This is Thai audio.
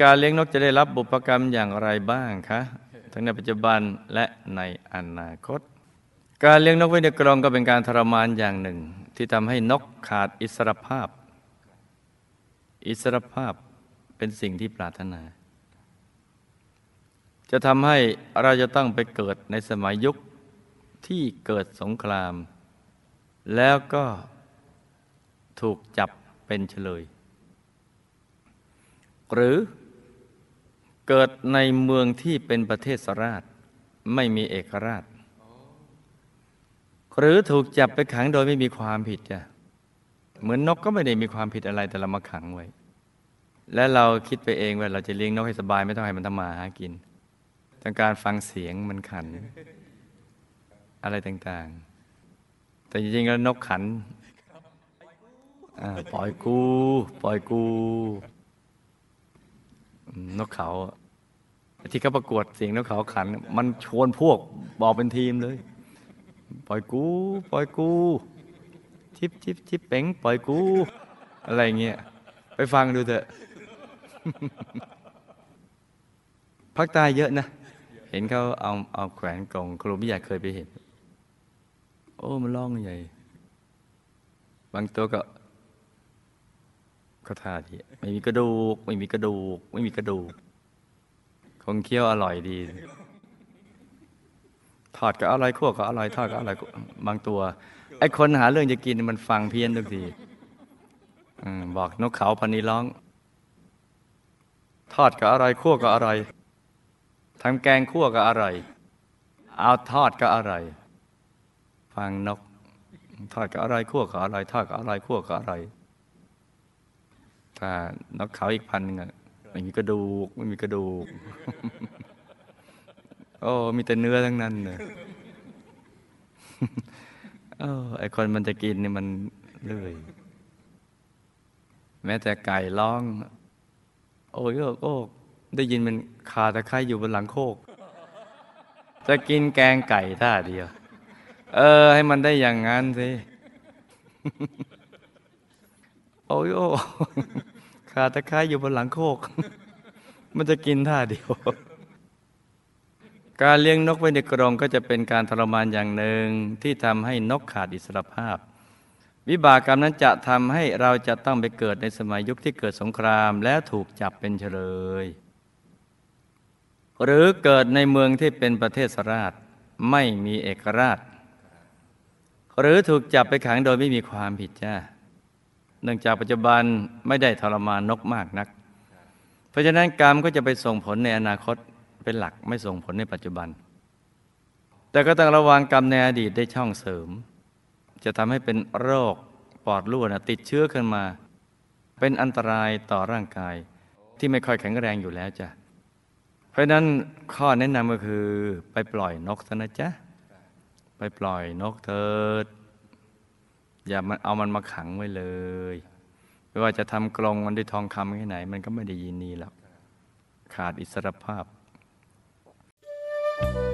การเลี้ยงนกจะได้รับบุพกรรมอย่างไรบ้างคะทั้งในปัจจุบันและในอนาคต การเลี้ยงนกไว้ในกรงก็เป็นการทรมานอย่างหนึ่ง ที่ทำให้นกขาดอิสรภาพ อิสรภาพเป็นสิ่งที่ปรารถนา จะทำให้เราจะต้องไปเกิดในสมัยยุคที่เกิดสงคราม แล้วก็ถูกจับเป็นเฉลย หรือ เกิดในเมืองที่เป็นประเทศสราช ไม่มีเอกราช หรือถูกจับไปขังโดยไม่มีความผิดจ้ะเหมือนนกก็ไม่ได้มีความผิดอะไรแต่เรามาขังไว้ และเราคิดไปเองว่าเราจะเลี้ยงนกให้สบายไม่ต้องให้มันทำมาหากินต้องการฟังเสียงมันขัน อะไรต่างๆ แต่จริงๆแล้วนกขันปล่อยกู ปล่อยกู นกเขาที่เขาประกวดเสียงนกเขาขัน มันชวนพวกบอกเป็นทีมเลย ปล่อยกู ปล่อยกูชิปชิปชิปเป๋งปล่อยกู อะไรเงี้ยไปฟังดูเถอะภาคใต้เยอะนะ เห็นเขาเอาเอาแขวนกล่องครูไม่อยากเคยไปเห็น โอ้มันร้องใหญ่ บางตัวก็ ก็ท่าดีไม่มีกระดูก ไม่มีกระดูก ไม่มีกระดูก คงเคี้ยวอร่อยดี ทอดก็อร่อยคั่วก็อร่อยทอดก็อร่อยบางตัว ไอ้คนหาเรื่องจะกินมันฟังเพี้ยนทุกทีอบอกนกเขาพันนี้ร้อง ทอดก็อร่อยคั่วก็อร่อยทำแกงคั่วก็อร่อย เอาทอดก็อร่อย ฟังนก ทอดก็อร่อยคั่วก็อร่อยทอดก็อร่อยคั่วก็อร่อย ถ้านกเขาอีกพันหนึ่งอะไม่มีกระดูกไม่มีกระดูก โอ้มีแต่เนื้อทั้งนั้นเลยโอ้ไอคนมันจะกินนี่มันเลื่อยแม้แต่ไก่ร้อง โอ้ยโอ้โอ้ได้ยินมันคาตะไคร้อยู่บนหลังโคก จะกินแกงไก่ท่าเดียว เออ ให้มันได้อย่างนั้นสิ โอ้ยโอ้ คาตะไคร้อยู่บนหลังโคก มันจะกินท่าเดียว การเลี้ยงนกไว้ในกรงก็จะเป็นการทรมานอย่างหนึ่งที่ทำให้นกขาดอิสรภาพ วิบากกรรมนั้นจะทำให้เราจะต้องไปเกิดในสมัยยุคที่เกิดสงคราม และถูกจับเป็นเฉลย หรือเกิดในเมืองที่เป็นประเทศสราชไม่มีเอกราช หรือถูกจับไปขังโดยไม่มีความผิดจ้า เนื่องจากปัจจุบันไม่ได้ทรมานนกมากนัก เพราะฉะนั้นกรรมก็จะไปส่งผลในอนาคตเป็นหลักไม่ส่งผลในปัจจุบัน แต่ก็ต้องระวังกรรมในอดีตได้ช่องเสริม จะทำให้เป็นโรคปอดรั่วนะติดเชื้อขึ้นมา เป็นอันตรายต่อร่างกายที่ไม่ค่อยแข็งแรงอยู่แล้วจ้ะเพราะนั้นข้อแนะนำก็คือไปปล่อยนกซะนะจ๊ะ ไปปล่อยนกเถิด อย่ามันเอามันมาขังไว้เลย ไม่ว่าจะทำกรงมันด้วยทองคำแค่ไหน มันก็ไม่ได้ยินนีหรอกขาดอิสรภาพ thank you